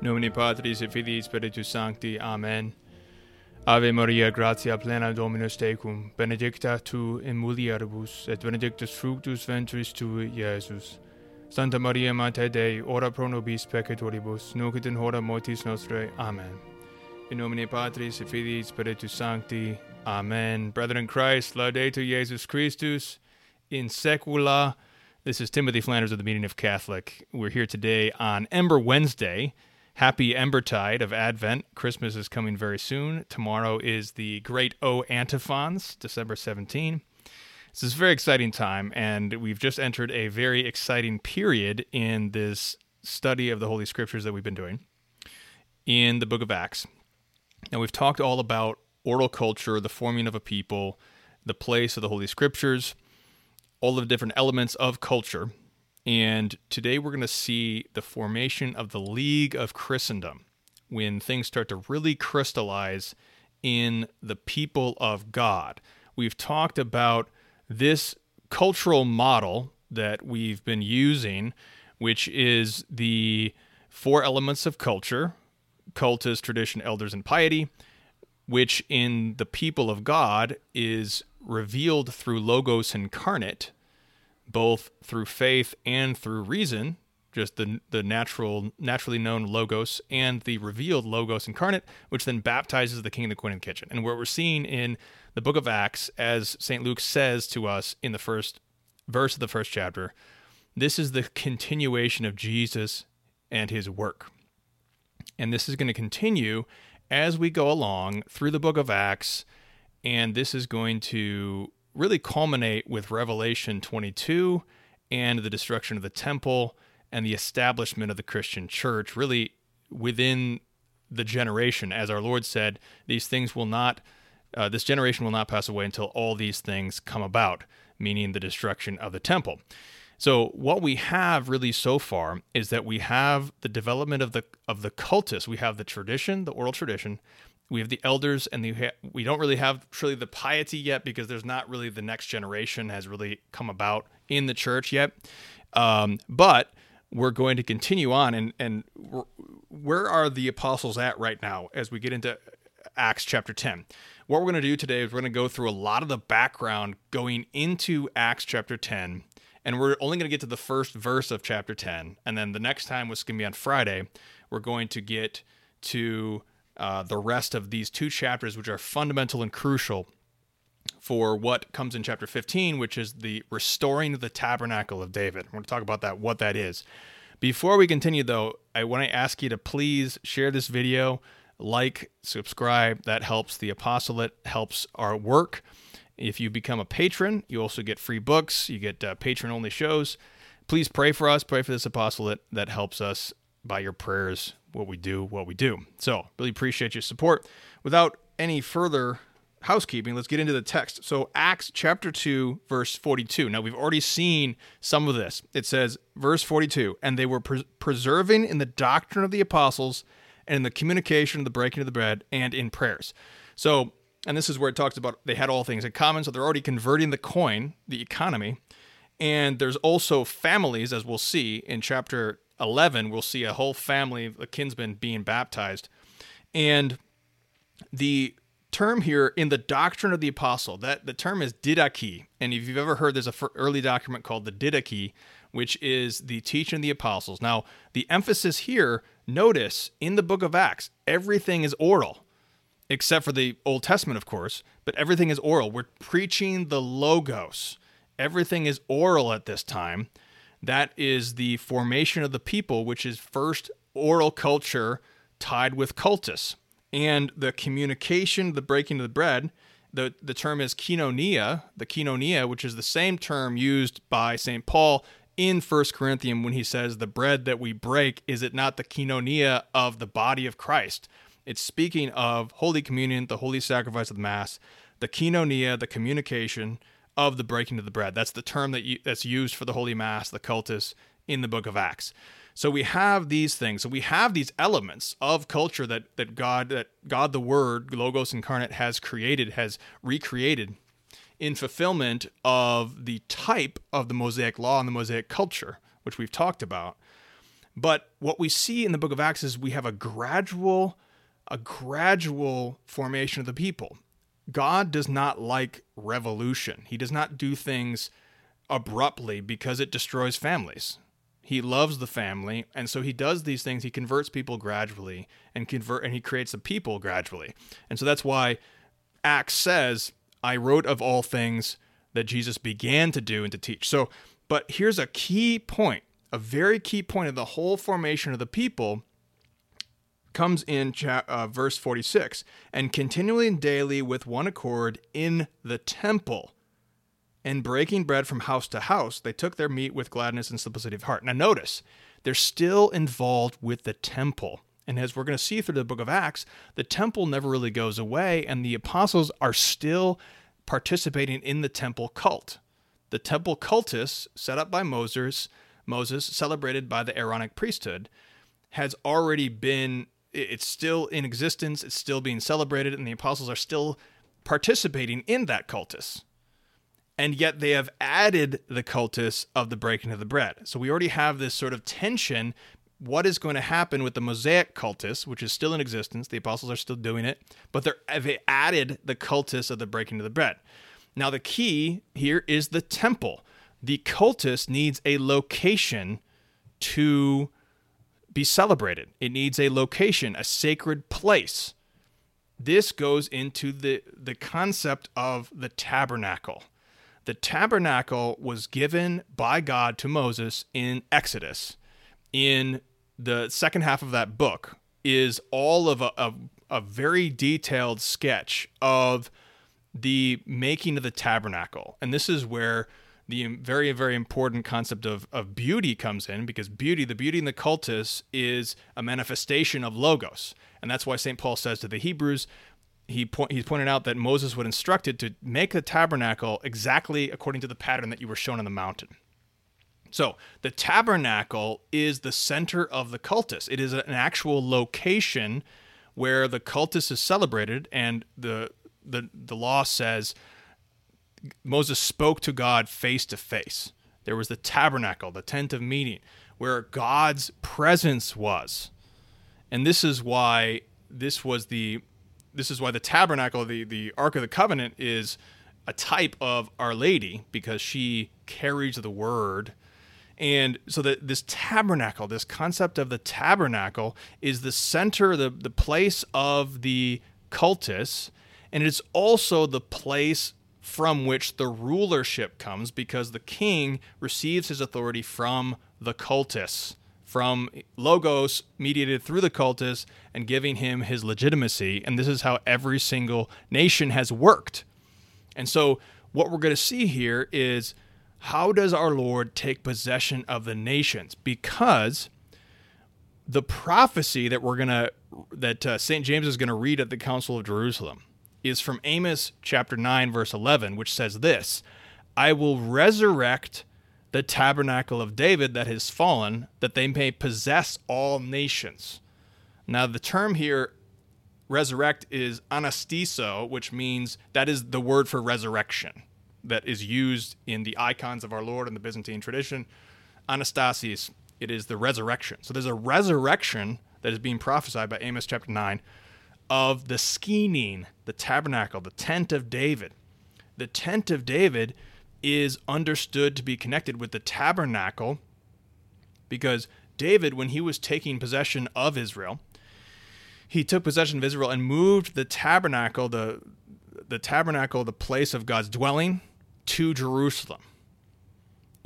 Nomine Patris et Filii Spiritus Sancti. Amen. Ave Maria, gratia plena Dominus tecum, benedicta tu in mulieribus, et benedictus fructus ventris tui, Iesus. Santa Maria, Mater Dei, ora pro nobis peccatoribus, nunc et in hora mortis nostrae. Amen. In nomine Patris et Filii Spiritus Sancti. Amen. Brethren in Christ, laudetur Jesus Christus, in secula. This is Timothy Flanders of the Meaning of Catholic. We're here today on Ember Wednesday, Happy Embertide of Advent. Christmas is coming very soon. Tomorrow is the Great O Antiphons, December 17. This is a very exciting time, and we've just entered a very exciting period in this study of the Holy Scriptures that we've been doing in the book of Acts. Now, we've talked all about oral culture, the forming of a people, the place of the Holy Scriptures, all the different elements of culture. And today we're going to see the formation of the League of Christendom when things start to really crystallize in the people of God. We've talked about this cultural model that we've been using, which is the four elements of culture cultus, tradition, elders, and piety, which in the people of God is revealed through Logos incarnate both through faith and through reason, just the the natural naturally known logos and the revealed logos incarnate, which then baptizes the king and the queen in the kitchen. And what we're seeing in the book of Acts, as St. Luke says to us in the first verse of the first chapter, this is the continuation of Jesus and his work. And this is going to continue as we go along through the book of Acts, and this is going to really culminate with Revelation 22 and the destruction of the temple and the establishment of the Christian church, really within the generation. As our Lord said, these things will not, uh, this generation will not pass away until all these things come about, meaning the destruction of the temple. So what we have really so far is that we have the development of the of the cultus. We have the tradition, the oral tradition, we have the elders and the, we don't really have truly the piety yet because there's not really the next generation has really come about in the church yet. Um, but we're going to continue on and and where are the apostles at right now as we get into acts chapter 10 what we're going to do today is we're going to go through a lot of the background going into acts chapter 10 and we're only going to get to the first verse of chapter 10 and then the next time which is going to be on friday we're going to get to uh, the rest of these two chapters, which are fundamental and crucial for what comes in chapter 15, which is the restoring of the tabernacle of David. We're going to talk about that, what that is. Before we continue, though, I want to ask you to please share this video, like, subscribe. That helps the apostolate, helps our work. If you become a patron, you also get free books, you get uh, patron only shows. Please pray for us, pray for this apostolate. That helps us by your prayers what we do, what we do. So, really appreciate your support. Without any further housekeeping, let's get into the text. So, Acts chapter 2, verse 42. Now, we've already seen some of this. It says, verse 42, and they were pres- preserving in the doctrine of the apostles and in the communication of the breaking of the bread and in prayers. So, and this is where it talks about they had all things in common. So, they're already converting the coin, the economy. And there's also families, as we'll see in chapter 11, we'll see a whole family of kinsmen being baptized. And the term here in the doctrine of the apostle, that the term is didache. And if you've ever heard, there's a early document called the didache, which is the teaching of the apostles. Now, the emphasis here, notice in the book of Acts, everything is oral, except for the Old Testament, of course, but everything is oral. We're preaching the logos. Everything is oral at this time. That is the formation of the people, which is first oral culture tied with cultus. And the communication, the breaking of the bread, the, the term is koinonia, the koinonia, which is the same term used by St. Paul in First Corinthians when he says, The bread that we break, is it not the koinonia of the body of Christ? It's speaking of Holy Communion, the holy sacrifice of the Mass, the koinonia, the communication of the breaking of the bread. That's the term that you, that's used for the Holy Mass, the cultus, in the book of Acts. So we have these things. So we have these elements of culture that that God that God the Word, Logos incarnate, has created, has recreated in fulfillment of the type of the Mosaic law and the Mosaic culture, which we've talked about. But what we see in the book of Acts is we have a gradual, a gradual formation of the people. God does not like revolution. He does not do things abruptly because it destroys families. He loves the family, and so he does these things. He converts people gradually and convert and he creates a people gradually. And so that's why Acts says, I wrote of all things that Jesus began to do and to teach. So, but here's a key point, a very key point of the whole formation of the people comes in uh, verse 46 and continually and daily with one accord in the temple and breaking bread from house to house, they took their meat with gladness and simplicity of heart. Now, notice, they're still involved with the temple. And as we're going to see through the book of Acts, the temple never really goes away, and the apostles are still participating in the temple cult. The temple cultus, set up by Moses, Moses, celebrated by the Aaronic priesthood, has already been, it's still in existence, it's still being celebrated, and the apostles are still participating in that cultus and yet they have added the cultus of the breaking of the bread. So we already have this sort of tension. What is going to happen with the Mosaic cultus, which is still in existence? The apostles are still doing it, but they added the cultus of the breaking of the bread. Now, the key here is the temple. The cultus needs a location to be celebrated, it needs a location, a sacred place. This goes into the, the concept of the tabernacle the tabernacle was given by God to Moses in Exodus. In the second half of that book is all of a, a, a very detailed sketch of the making of the tabernacle. And this is where the very, very important concept of, of beauty comes in because beauty, the beauty in the cultus, is a manifestation of logos. And that's why St. Paul says to the Hebrews, he point, he's pointed out that Moses was instructed to make the tabernacle exactly according to the pattern that you were shown on the mountain. So the tabernacle is the center of the cultus. It is an actual location where the cultus is celebrated, and the the the law says Moses spoke to God face to face. There was the tabernacle, the tent of meeting, where God's presence was, and this is why this was the this is why the tabernacle, the the Ark of the Covenant, is a type of Our Lady because she carries the word. And so that this tabernacle, this concept of the tabernacle, is the center, the, the place of the cultus, and it's also the place from which the rulership comes because the king receives his authority from the cultus from Logos mediated through the cultus and giving him his legitimacy. And this is how every single nation has worked. And so, what we're going to see here is how does our Lord take possession of the nations? Because the prophecy that we're going to, that uh, St. James is going to read at the Council of Jerusalem is from Amos chapter 9, verse 11, which says this I will resurrect the tabernacle of David that has fallen, that they may possess all nations. Now, the term here, resurrect, is anastiso, which means that is the word for resurrection that is used in the icons of our Lord in the Byzantine tradition. Anastasis, it is the resurrection. So there's a resurrection that is being prophesied by Amos chapter 9 of the skeening, the tabernacle, the tent of David. The tent of David is understood to be connected with the tabernacle because David, when he was taking possession of Israel, he took possession of Israel and moved the tabernacle, the the tabernacle, the place of God's dwelling, to Jerusalem.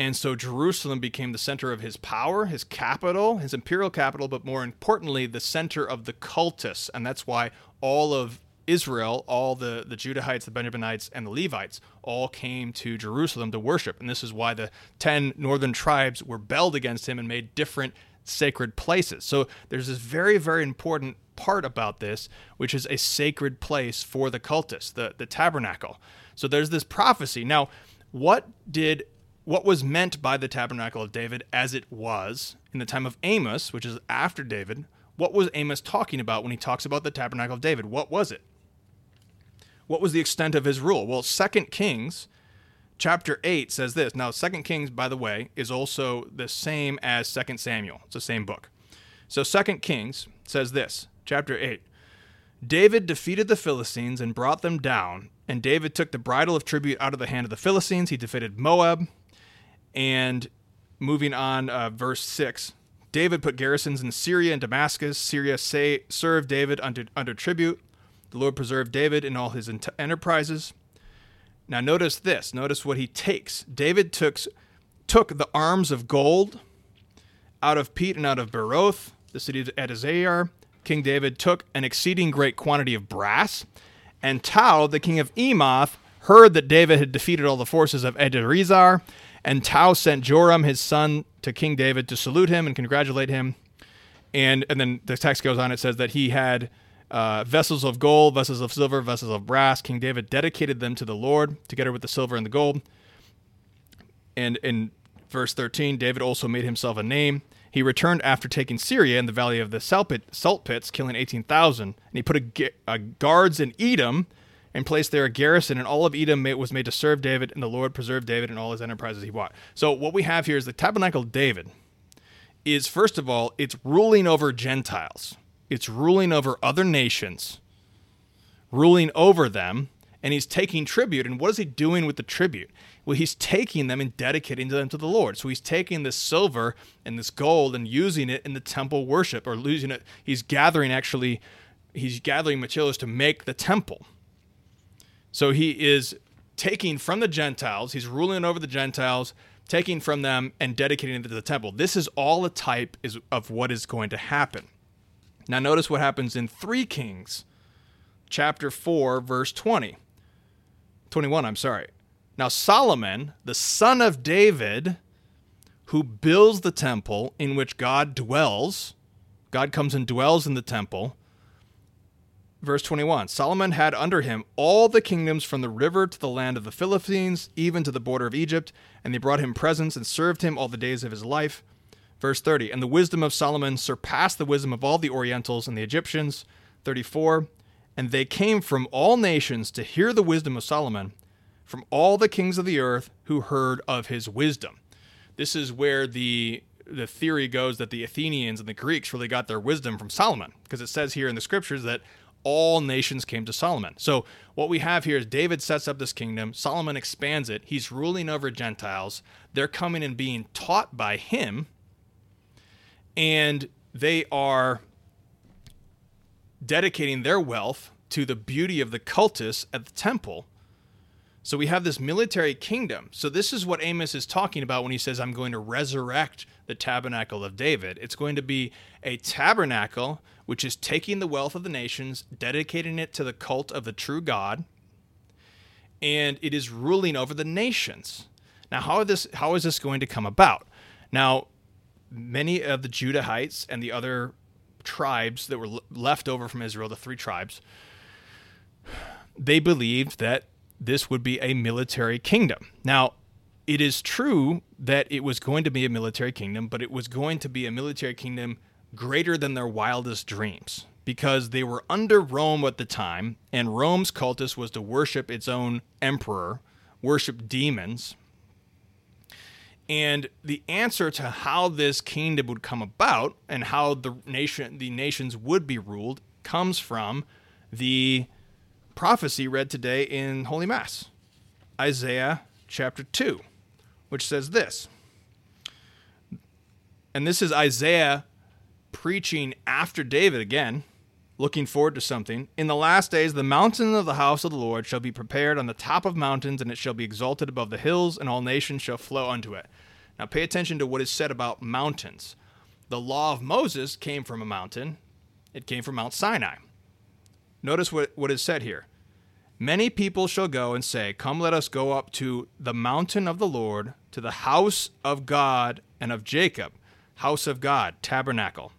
And so Jerusalem became the center of his power, his capital, his imperial capital, but more importantly, the center of the cultus. And that's why all of Israel, all the, the Judahites, the Benjaminites, and the Levites all came to Jerusalem to worship. And this is why the 10 northern tribes were rebelled against him and made different sacred places. So there's this very, very important part about this, which is a sacred place for the cultus, the, the tabernacle. So there's this prophecy. Now, what did what was meant by the tabernacle of David as it was in the time of Amos, which is after David? What was Amos talking about when he talks about the tabernacle of David? What was it? What was the extent of his rule? Well, Second Kings chapter 8 says this. Now, Second Kings, by the way, is also the same as Second Samuel. It's the same book. So Second Kings says this, chapter 8. David defeated the Philistines and brought them down, and David took the bridle of tribute out of the hand of the Philistines. He defeated Moab. And moving on, uh, verse 6 David put garrisons in Syria and Damascus. Syria say, served David under, under tribute. The Lord preserved David in all his ent- enterprises. Now, notice this. Notice what he takes. David took, took the arms of gold out of Pete and out of Beroth, the city of Adazer. King David took an exceeding great quantity of brass. And Tau, the king of Emoth, heard that David had defeated all the forces of Ederizar. And Tau sent Joram, his son, to King David to salute him and congratulate him. And, and then the text goes on, it says that he had uh, vessels of gold, vessels of silver, vessels of brass. King David dedicated them to the Lord together with the silver and the gold. And in verse 13, David also made himself a name. He returned after taking Syria in the valley of the salt pits, killing 18,000. And he put a, a guards in Edom and placed there a garrison, and all of Edom was made to serve David, and the Lord preserved David and all his enterprises he bought. So what we have here is the tabernacle of David is first of all, it's ruling over Gentiles. It's ruling over other nations, ruling over them, and he's taking tribute. And what is he doing with the tribute? Well, he's taking them and dedicating them to the Lord. So he's taking this silver and this gold and using it in the temple worship, or losing it. He's gathering actually, he's gathering materials to make the temple. So he is taking from the Gentiles, he's ruling over the Gentiles, taking from them and dedicating it to the temple. This is all a type is, of what is going to happen. Now, notice what happens in 3 Kings, chapter 4, verse 20. 21, I'm sorry. Now, Solomon, the son of David, who builds the temple in which God dwells, God comes and dwells in the temple, Verse 21 Solomon had under him all the kingdoms from the river to the land of the Philistines, even to the border of Egypt, and they brought him presents and served him all the days of his life. Verse 30 And the wisdom of Solomon surpassed the wisdom of all the Orientals and the Egyptians. 34 And they came from all nations to hear the wisdom of Solomon, from all the kings of the earth who heard of his wisdom. This is where the the theory goes that the Athenians and the Greeks really got their wisdom from Solomon, because it says here in the scriptures that all nations came to Solomon. So what we have here is David sets up this kingdom, Solomon expands it, he's ruling over Gentiles. They're coming and being taught by him, and they are dedicating their wealth to the beauty of the cultus at the temple. So we have this military kingdom. So this is what Amos is talking about when he says, I'm going to resurrect the tabernacle of David. It's going to be a tabernacle which is taking the wealth of the nations, dedicating it to the cult of the true God, and it is ruling over the nations. Now, how, this, how is this going to come about? Now, many of the Judahites and the other tribes that were left over from Israel, the three tribes, they believed that this would be a military kingdom. Now, it is true that it was going to be a military kingdom, but it was going to be a military kingdom greater than their wildest dreams because they were under Rome at the time, and Rome's cultus was to worship its own emperor, worship demons. And the answer to how this kingdom would come about and how the nation the nations would be ruled comes from the prophecy read today in Holy Mass. Isaiah chapter 2, which says this. And this is Isaiah preaching after David again, looking forward to something. In the last days, the mountain of the house of the Lord shall be prepared on the top of mountains, and it shall be exalted above the hills, and all nations shall flow unto it. Now, pay attention to what is said about mountains. The law of Moses came from a mountain, it came from Mount Sinai. Notice what, what is said here. Many people shall go and say, Come, let us go up to the mountain of the Lord, to the house of God and of Jacob, house of God, tabernacle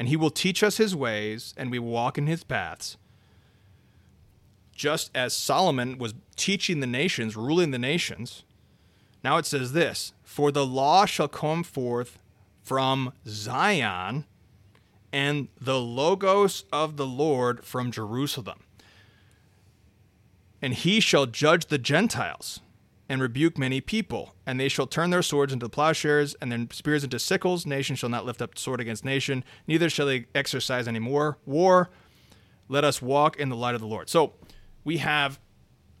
and he will teach us his ways, and we will walk in his paths. Just as Solomon was teaching the nations, ruling the nations, Now it says this For the law shall come forth from Zion, and the Logos of the Lord from Jerusalem. And he shall judge the Gentiles and rebuke many people, and they shall turn their swords into plowshares and their spears into sickles. Nation shall not lift up sword against nation, neither shall they exercise any more war. Let us walk in the light of the Lord. So we have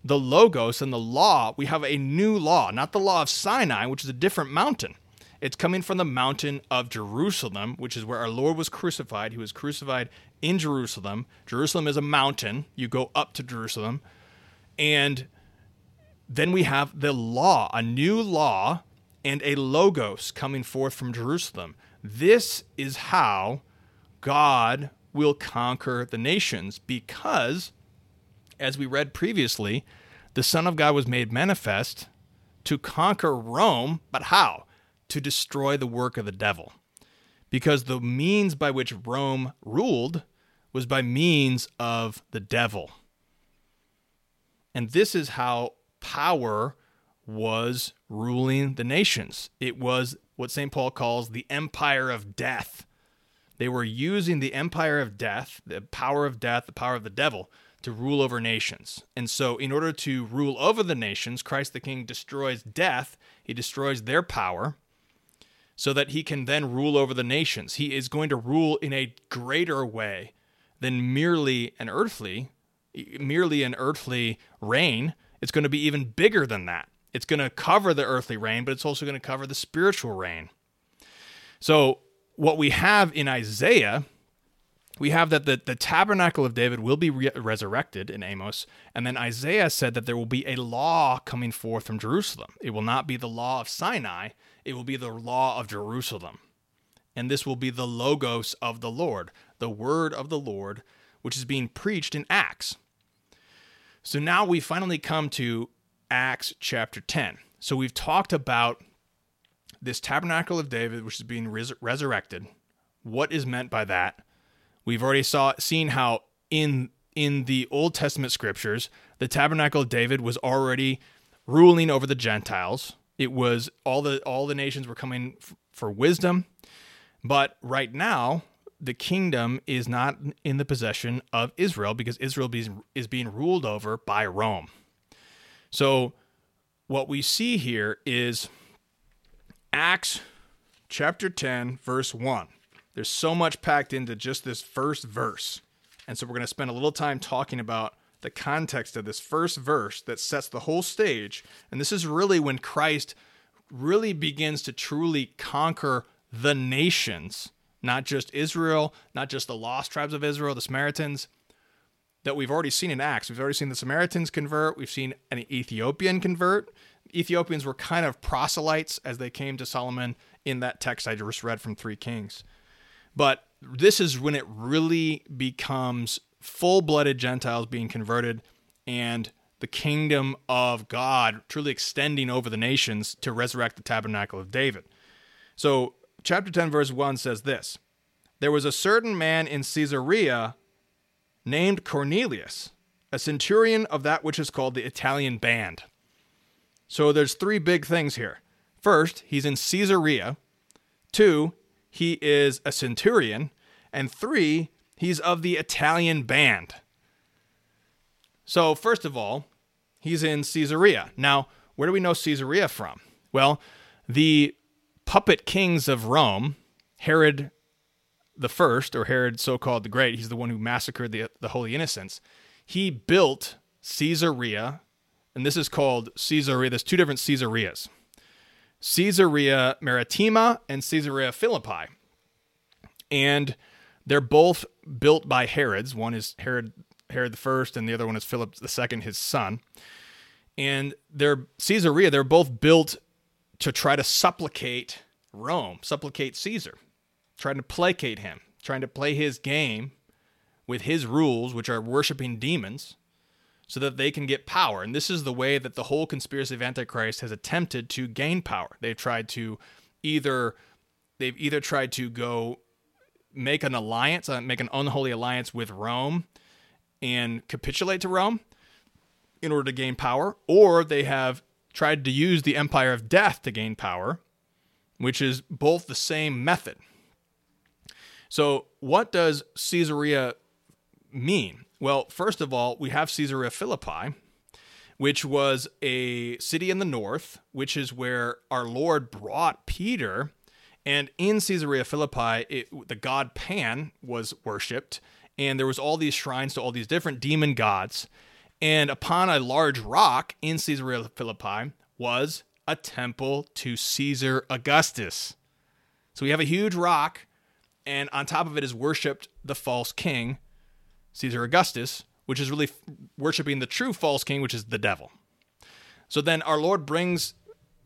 the Logos and the law. We have a new law, not the law of Sinai, which is a different mountain. It's coming from the mountain of Jerusalem, which is where our Lord was crucified. He was crucified in Jerusalem. Jerusalem is a mountain. You go up to Jerusalem. And then we have the law, a new law, and a logos coming forth from Jerusalem. This is how God will conquer the nations because, as we read previously, the Son of God was made manifest to conquer Rome, but how? To destroy the work of the devil. Because the means by which Rome ruled was by means of the devil. And this is how power was ruling the nations. It was what St. Paul calls the empire of death. They were using the empire of death, the power of death, the power of the devil, to rule over nations. And so, in order to rule over the nations, Christ the King destroys death, he destroys their power, so that he can then rule over the nations. He is going to rule in a greater way than merely an earthly, merely an earthly reign. It's going to be even bigger than that. It's going to cover the earthly rain, but it's also going to cover the spiritual rain. So, what we have in Isaiah, we have that the, the tabernacle of David will be re- resurrected in Amos. And then Isaiah said that there will be a law coming forth from Jerusalem. It will not be the law of Sinai, it will be the law of Jerusalem. And this will be the logos of the Lord, the word of the Lord, which is being preached in Acts. So now we finally come to Acts chapter 10. So we've talked about this tabernacle of David, which is being res- resurrected. What is meant by that? We've already saw seen how in in the Old Testament scriptures, the tabernacle of David was already ruling over the Gentiles. It was all the all the nations were coming f- for wisdom, but right now the kingdom is not in the possession of Israel because Israel is being ruled over by Rome. So, what we see here is Acts chapter 10, verse 1. There's so much packed into just this first verse. And so, we're going to spend a little time talking about the context of this first verse that sets the whole stage. And this is really when Christ really begins to truly conquer the nations not just Israel, not just the lost tribes of Israel, the Samaritans, that we've already seen in Acts. We've already seen the Samaritans convert, we've seen an Ethiopian convert. Ethiopians were kind of proselytes as they came to Solomon in that text I just read from 3 Kings. But this is when it really becomes full blooded Gentiles being converted and the kingdom of God truly extending over the nations to resurrect the tabernacle of David. So chapter 10, verse 1 says this There was a certain man in Caesarea named Cornelius, a centurion of that which is called the Italian band. So there's three big things here. First, he's in Caesarea. Two, he is a centurion. And three, he's of the Italian band. So, first of all, he's in Caesarea. Now, where do we know Caesarea from? Well, the puppet kings of Rome, Herod the First, or Herod so called the Great, he's the one who massacred the, the Holy Innocents, he built Caesarea, and this is called Caesarea. There's two different Caesareas Caesarea Maritima and Caesarea Philippi. And they're both built by Herods. One is Herod Herod the First, and the other one is Philip the Second, his son. And they're Caesarea. They're both built to try to supplicate Rome, supplicate Caesar, trying to placate him, trying to play his game with his rules, which are worshiping demons, so that they can get power. And this is the way that the whole conspiracy of Antichrist has attempted to gain power. They've tried to either they've either tried to go make an alliance, uh, make an unholy alliance with Rome and capitulate to Rome in order to gain power, or they have tried to use the empire of death to gain power, which is both the same method. So, what does Caesarea mean? Well, first of all, we have Caesarea Philippi, which was a city in the north, which is where our Lord brought Peter. And in Caesarea Philippi, it, the god Pan was worshipped, and there was all these shrines to all these different demon gods. And upon a large rock in Caesarea Philippi was a temple to Caesar Augustus. So we have a huge rock, and on top of it is worshipped the false king, Caesar Augustus, which is really worshiping the true false king, which is the devil. So then our Lord brings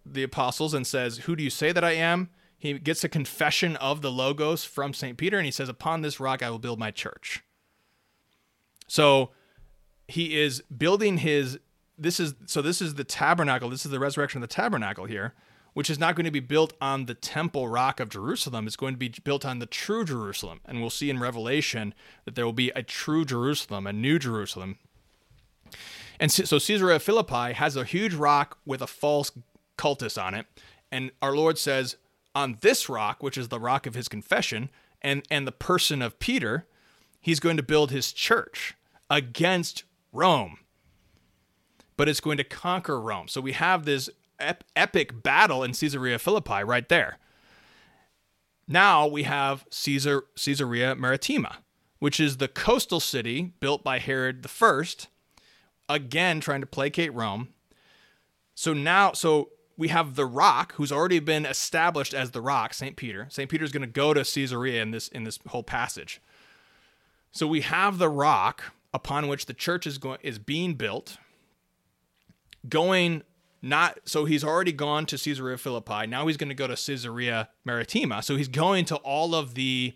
the apostles and says, Who do you say that I am? He gets a confession of the Logos from St. Peter, and he says, Upon this rock I will build my church. So he is building his this is so this is the tabernacle this is the resurrection of the tabernacle here which is not going to be built on the temple rock of Jerusalem. It's going to be built on the true Jerusalem. And we'll see in Revelation that there will be a true Jerusalem, a new Jerusalem. And so Caesarea Philippi has a huge rock with a false cultus on it. And our Lord says, on this rock, which is the rock of his confession, and, and the person of Peter, he's going to build his church against Rome. But it's going to conquer Rome. So we have this ep- epic battle in Caesarea Philippi right there. Now we have Caesar Caesarea Maritima, which is the coastal city built by Herod I, again trying to placate Rome. So now, so we have the Rock, who's already been established as the Rock, Saint Peter. Saint Peter's going to go to Caesarea in this in this whole passage. So we have the Rock upon which the church is going is being built, going not so he's already gone to Caesarea Philippi. Now he's going to go to Caesarea Maritima. So he's going to all of the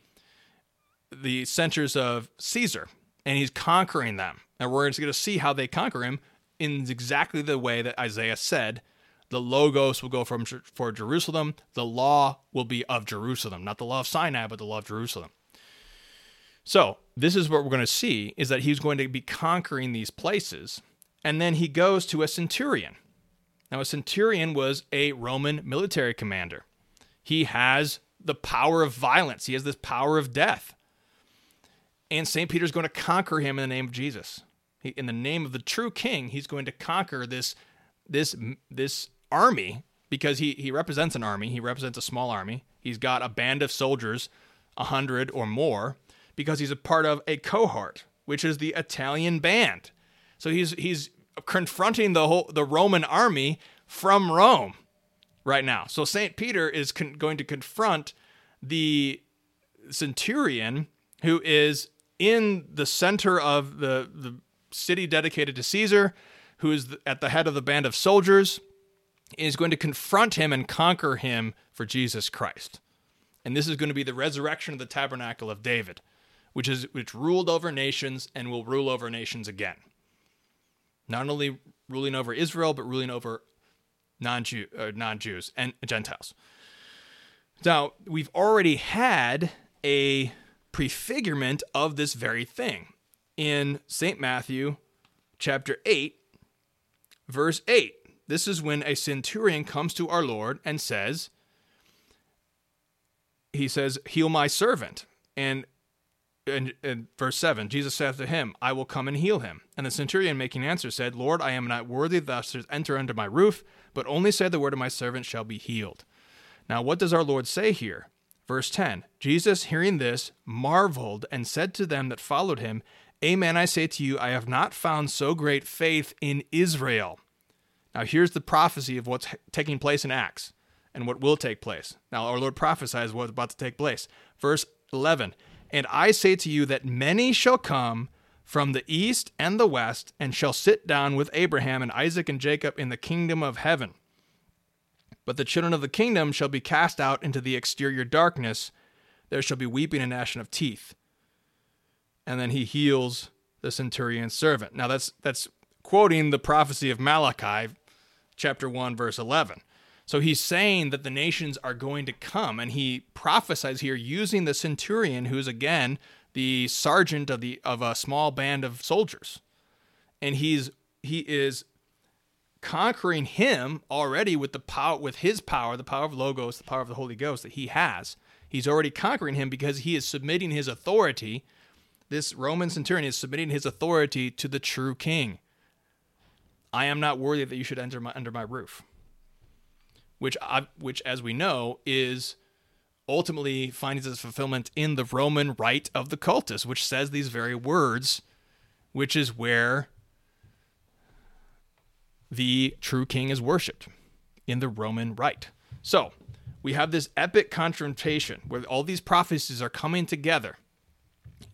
the centers of Caesar and he's conquering them. And we're going to see how they conquer him in exactly the way that Isaiah said. The logos will go from for Jerusalem. The law will be of Jerusalem, not the law of Sinai, but the law of Jerusalem. So this is what we're going to see: is that he's going to be conquering these places, and then he goes to a centurion. Now, a centurion was a Roman military commander. He has the power of violence, he has this power of death. And St. Peter's going to conquer him in the name of Jesus. He, in the name of the true king, he's going to conquer this, this, this army because he, he represents an army. He represents a small army. He's got a band of soldiers, a hundred or more, because he's a part of a cohort, which is the Italian band. So he's he's confronting the whole the Roman army from Rome right now. So St. Peter is con- going to confront the centurion who is in the center of the the city dedicated to Caesar, who is at the head of the band of soldiers, is going to confront him and conquer him for Jesus Christ. And this is going to be the resurrection of the tabernacle of David, which is which ruled over nations and will rule over nations again not only ruling over Israel, but ruling over non-Jew, uh, non-Jews and Gentiles. Now, we've already had a prefigurement of this very thing in St. Matthew chapter 8, verse 8. This is when a centurion comes to our Lord and says, He says, Heal my servant. And in, verse 7 jesus said to him i will come and heal him. And the centurion making answer said lord i am not worthy thus to enter under my roof but only say the word of my servant shall be healed. Now what does our lord say here? Verse 10 jesus hearing this marveled and said to them that followed him amen i say to you i have not found so great faith in israel. Now here's the prophecy of what's taking place in acts and what will take place. Now our lord prophesies what's about to take place. Verse 11 and I say to you that many shall come from the east and the west, and shall sit down with Abraham and Isaac and Jacob in the kingdom of heaven. But the children of the kingdom shall be cast out into the exterior darkness. There shall be weeping and gnashing of teeth. And then he heals the centurion's servant. Now that's that's quoting the prophecy of Malachi, chapter 1, verse 11. So he's saying that the nations are going to come, and he prophesies here using the centurion, who's again the sergeant of the of a small band of soldiers, and he's he is conquering him already with the power with his power, the power of logos, the power of the Holy Ghost that he has. He's already conquering him because he is submitting his authority. This Roman centurion is submitting his authority to the true king. I am not worthy that you should enter my, under my roof. Which, I, which, as we know, is ultimately finds its fulfillment in the Roman rite of the cultus, which says these very words, which is where the true king is worshipped in the Roman rite. So we have this epic confrontation where all these prophecies are coming together.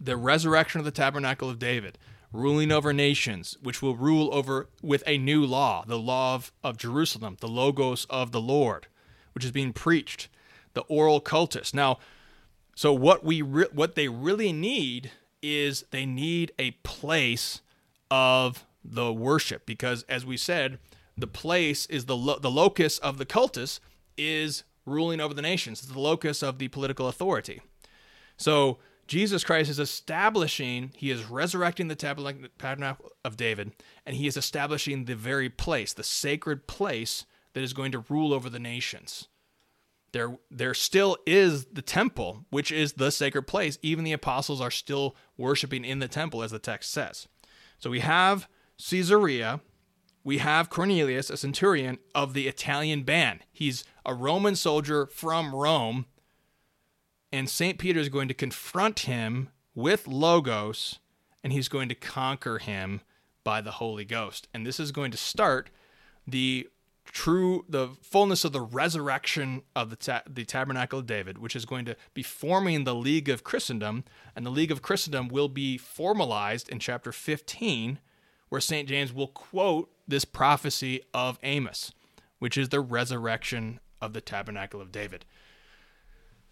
The resurrection of the tabernacle of David, ruling over nations, which will rule over with a new law, the law of, of Jerusalem, the logos of the Lord, which is being preached, the oral cultus. Now, so what we re- what they really need is they need a place of the worship because as we said, the place is the lo- the locus of the cultus is ruling over the nations. The locus of the political authority. So Jesus Christ is establishing, he is resurrecting the tabernacle of David, and he is establishing the very place, the sacred place that is going to rule over the nations. There, there still is the temple, which is the sacred place. Even the apostles are still worshiping in the temple, as the text says. So we have Caesarea, we have Cornelius, a centurion of the Italian band. He's a Roman soldier from Rome and St. Peter is going to confront him with Logos, and he's going to conquer him by the Holy Ghost. And this is going to start the true the fullness of the resurrection of the ta- the tabernacle of David which is going to be forming the league of Christendom and the league of Christendom will be formalized in chapter 15 where St James will quote this prophecy of Amos which is the resurrection of the tabernacle of David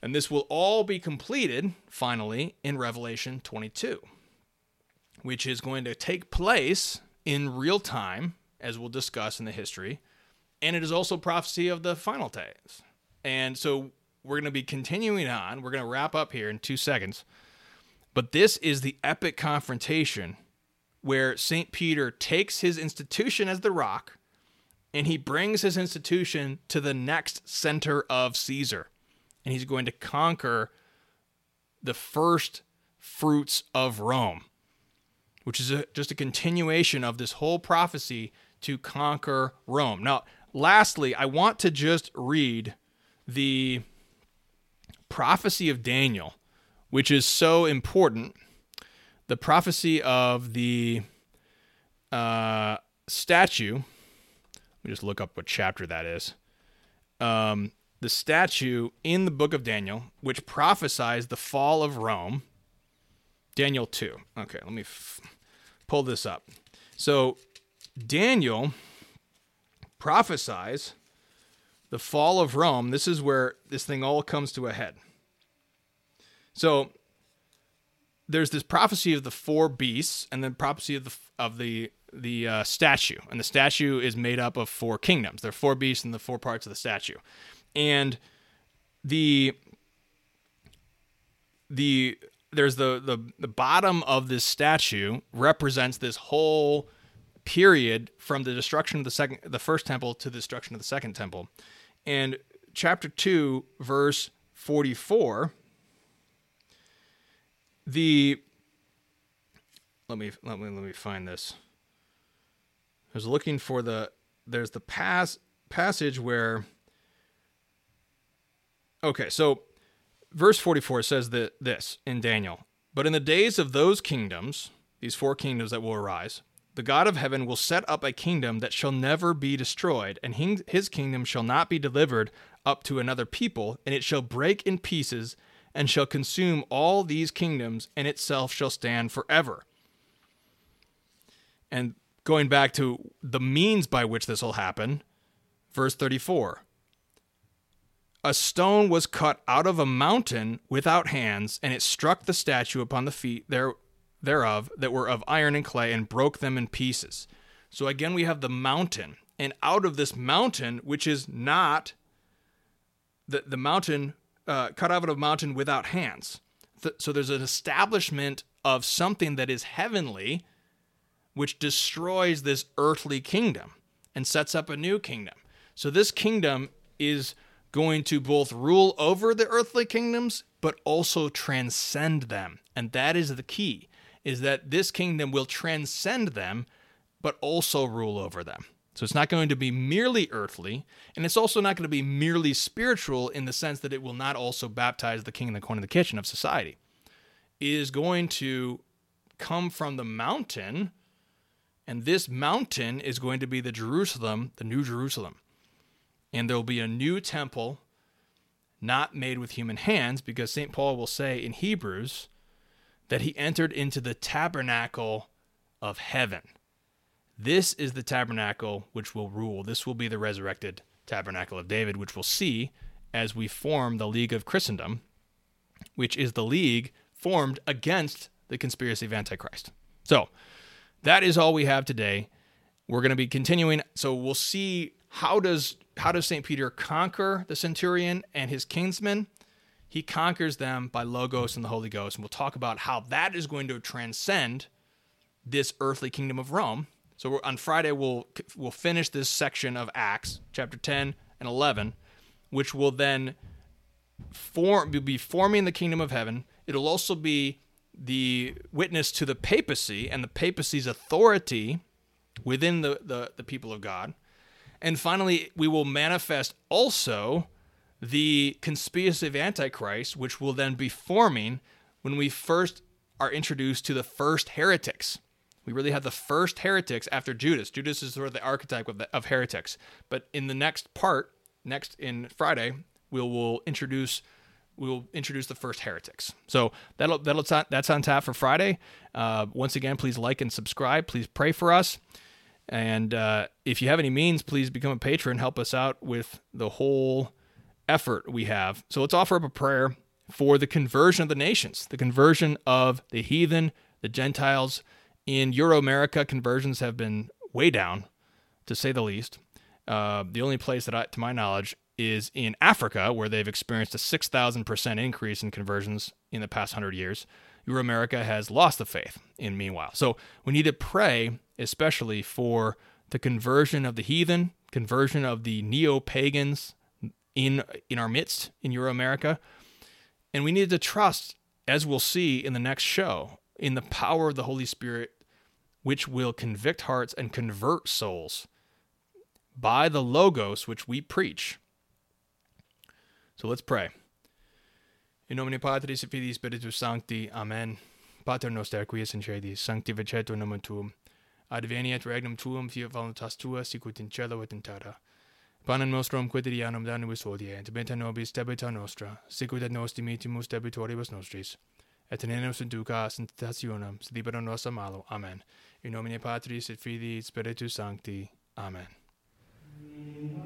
and this will all be completed finally in Revelation 22, which is going to take place in real time, as we'll discuss in the history. And it is also prophecy of the final days. And so we're going to be continuing on. We're going to wrap up here in two seconds. But this is the epic confrontation where St. Peter takes his institution as the rock and he brings his institution to the next center of Caesar and he's going to conquer the first fruits of Rome, which is a, just a continuation of this whole prophecy to conquer Rome. Now, lastly, I want to just read the prophecy of Daniel, which is so important. The prophecy of the uh, statue. Let me just look up what chapter that is. Um, the statue in the book of Daniel, which prophesies the fall of Rome. Daniel 2. Okay, let me f- pull this up. So, Daniel prophesies the fall of Rome. This is where this thing all comes to a head. So, there's this prophecy of the four beasts and then prophecy of the of the the uh, statue and the statue is made up of four kingdoms there are four beasts and the four parts of the statue and the the there's the the the bottom of this statue represents this whole period from the destruction of the second the first temple to the destruction of the second temple. And chapter 2 verse 44 the let me let me let me find this. I was looking for the there's the pass passage where Okay, so verse 44 says that this in Daniel, but in the days of those kingdoms, these four kingdoms that will arise, the God of heaven will set up a kingdom that shall never be destroyed, and his kingdom shall not be delivered up to another people, and it shall break in pieces and shall consume all these kingdoms, and itself shall stand forever. And going back to the means by which this will happen, verse 34 a stone was cut out of a mountain without hands, and it struck the statue upon the feet there, thereof that were of iron and clay, and broke them in pieces. So again, we have the mountain, and out of this mountain, which is not the the mountain uh, cut out of a mountain without hands. so there's an establishment of something that is heavenly, which destroys this earthly kingdom. and sets up a new kingdom. So this kingdom is going to both rule over the earthly kingdoms but also transcend them. And that is the key is that this kingdom will transcend them but also rule over them. So it's not going to be merely earthly, and it's also not going to be merely spiritual in the sense that it will not also baptize the king in the corner of the kitchen of society. It is going to come from the mountain, and this mountain is going to be the Jerusalem, the new Jerusalem. And there will be a new temple not made with human hands, because St. Paul will say in Hebrews that he entered into the tabernacle of heaven. This is the tabernacle which will rule. This will be the resurrected tabernacle of David, which we'll see as we form the League of Christendom, which is the league formed against the conspiracy of Antichrist. So that is all we have today. We're going to be continuing. So we'll see how does how does St. Peter conquer the centurion and his kinsmen? He conquers them by Logos and the Holy Ghost. And we'll talk about how that is going to transcend this earthly kingdom of Rome so on Friday we'll we'll finish this section of Acts, chapter 10 and 11, which will then form be forming the kingdom of heaven. It'll also be the witness to the papacy and the papacy's authority within the, the, the people of God. And finally, we will manifest also the conspiracy of Antichrist, which will then be forming when we first are introduced to the first heretics. We really have the first heretics after Judas. Judas is sort of the archetype of, the, of heretics. But in the next part, next in Friday, we'll will introduce we'll introduce the first heretics. So that'll that'll that's on tap for Friday. Uh, once again, please like and subscribe. Please pray for us. And uh, if you have any means, please become a patron. Help us out with the whole effort we have. So let's offer up a prayer for the conversion of the nations, the conversion of the heathen, the Gentiles in Euro America, conversions have been way down, to say the least. Uh, the only place that, I, to my knowledge, is in Africa, where they've experienced a 6,000% increase in conversions in the past 100 years. Euro America has lost the faith in meanwhile. So we need to pray, especially for the conversion of the heathen, conversion of the neo pagans in, in our midst in Euro America. And we need to trust, as we'll see in the next show, in the power of the Holy Spirit, which will convict hearts and convert souls by the Logos which we preach. So let's pray. In nomine Patris et Filii Spiritus Sancti. Amen. Pater noster qui es in caelis, sanctificetur nomen tuum. Adveniat regnum tuum, fiat voluntas tua, sicut in cielo et in terra. Panem nostrum quotidianum da nobis hodie, et dimitte nobis debita nostra, sicut et nos dimittimus debitoribus nostris. Et ne nos induca ad tentationem, sed libera nos a malo. Amen. In nomine Patris et Filii et Spiritus Sancti. Amen. Amen.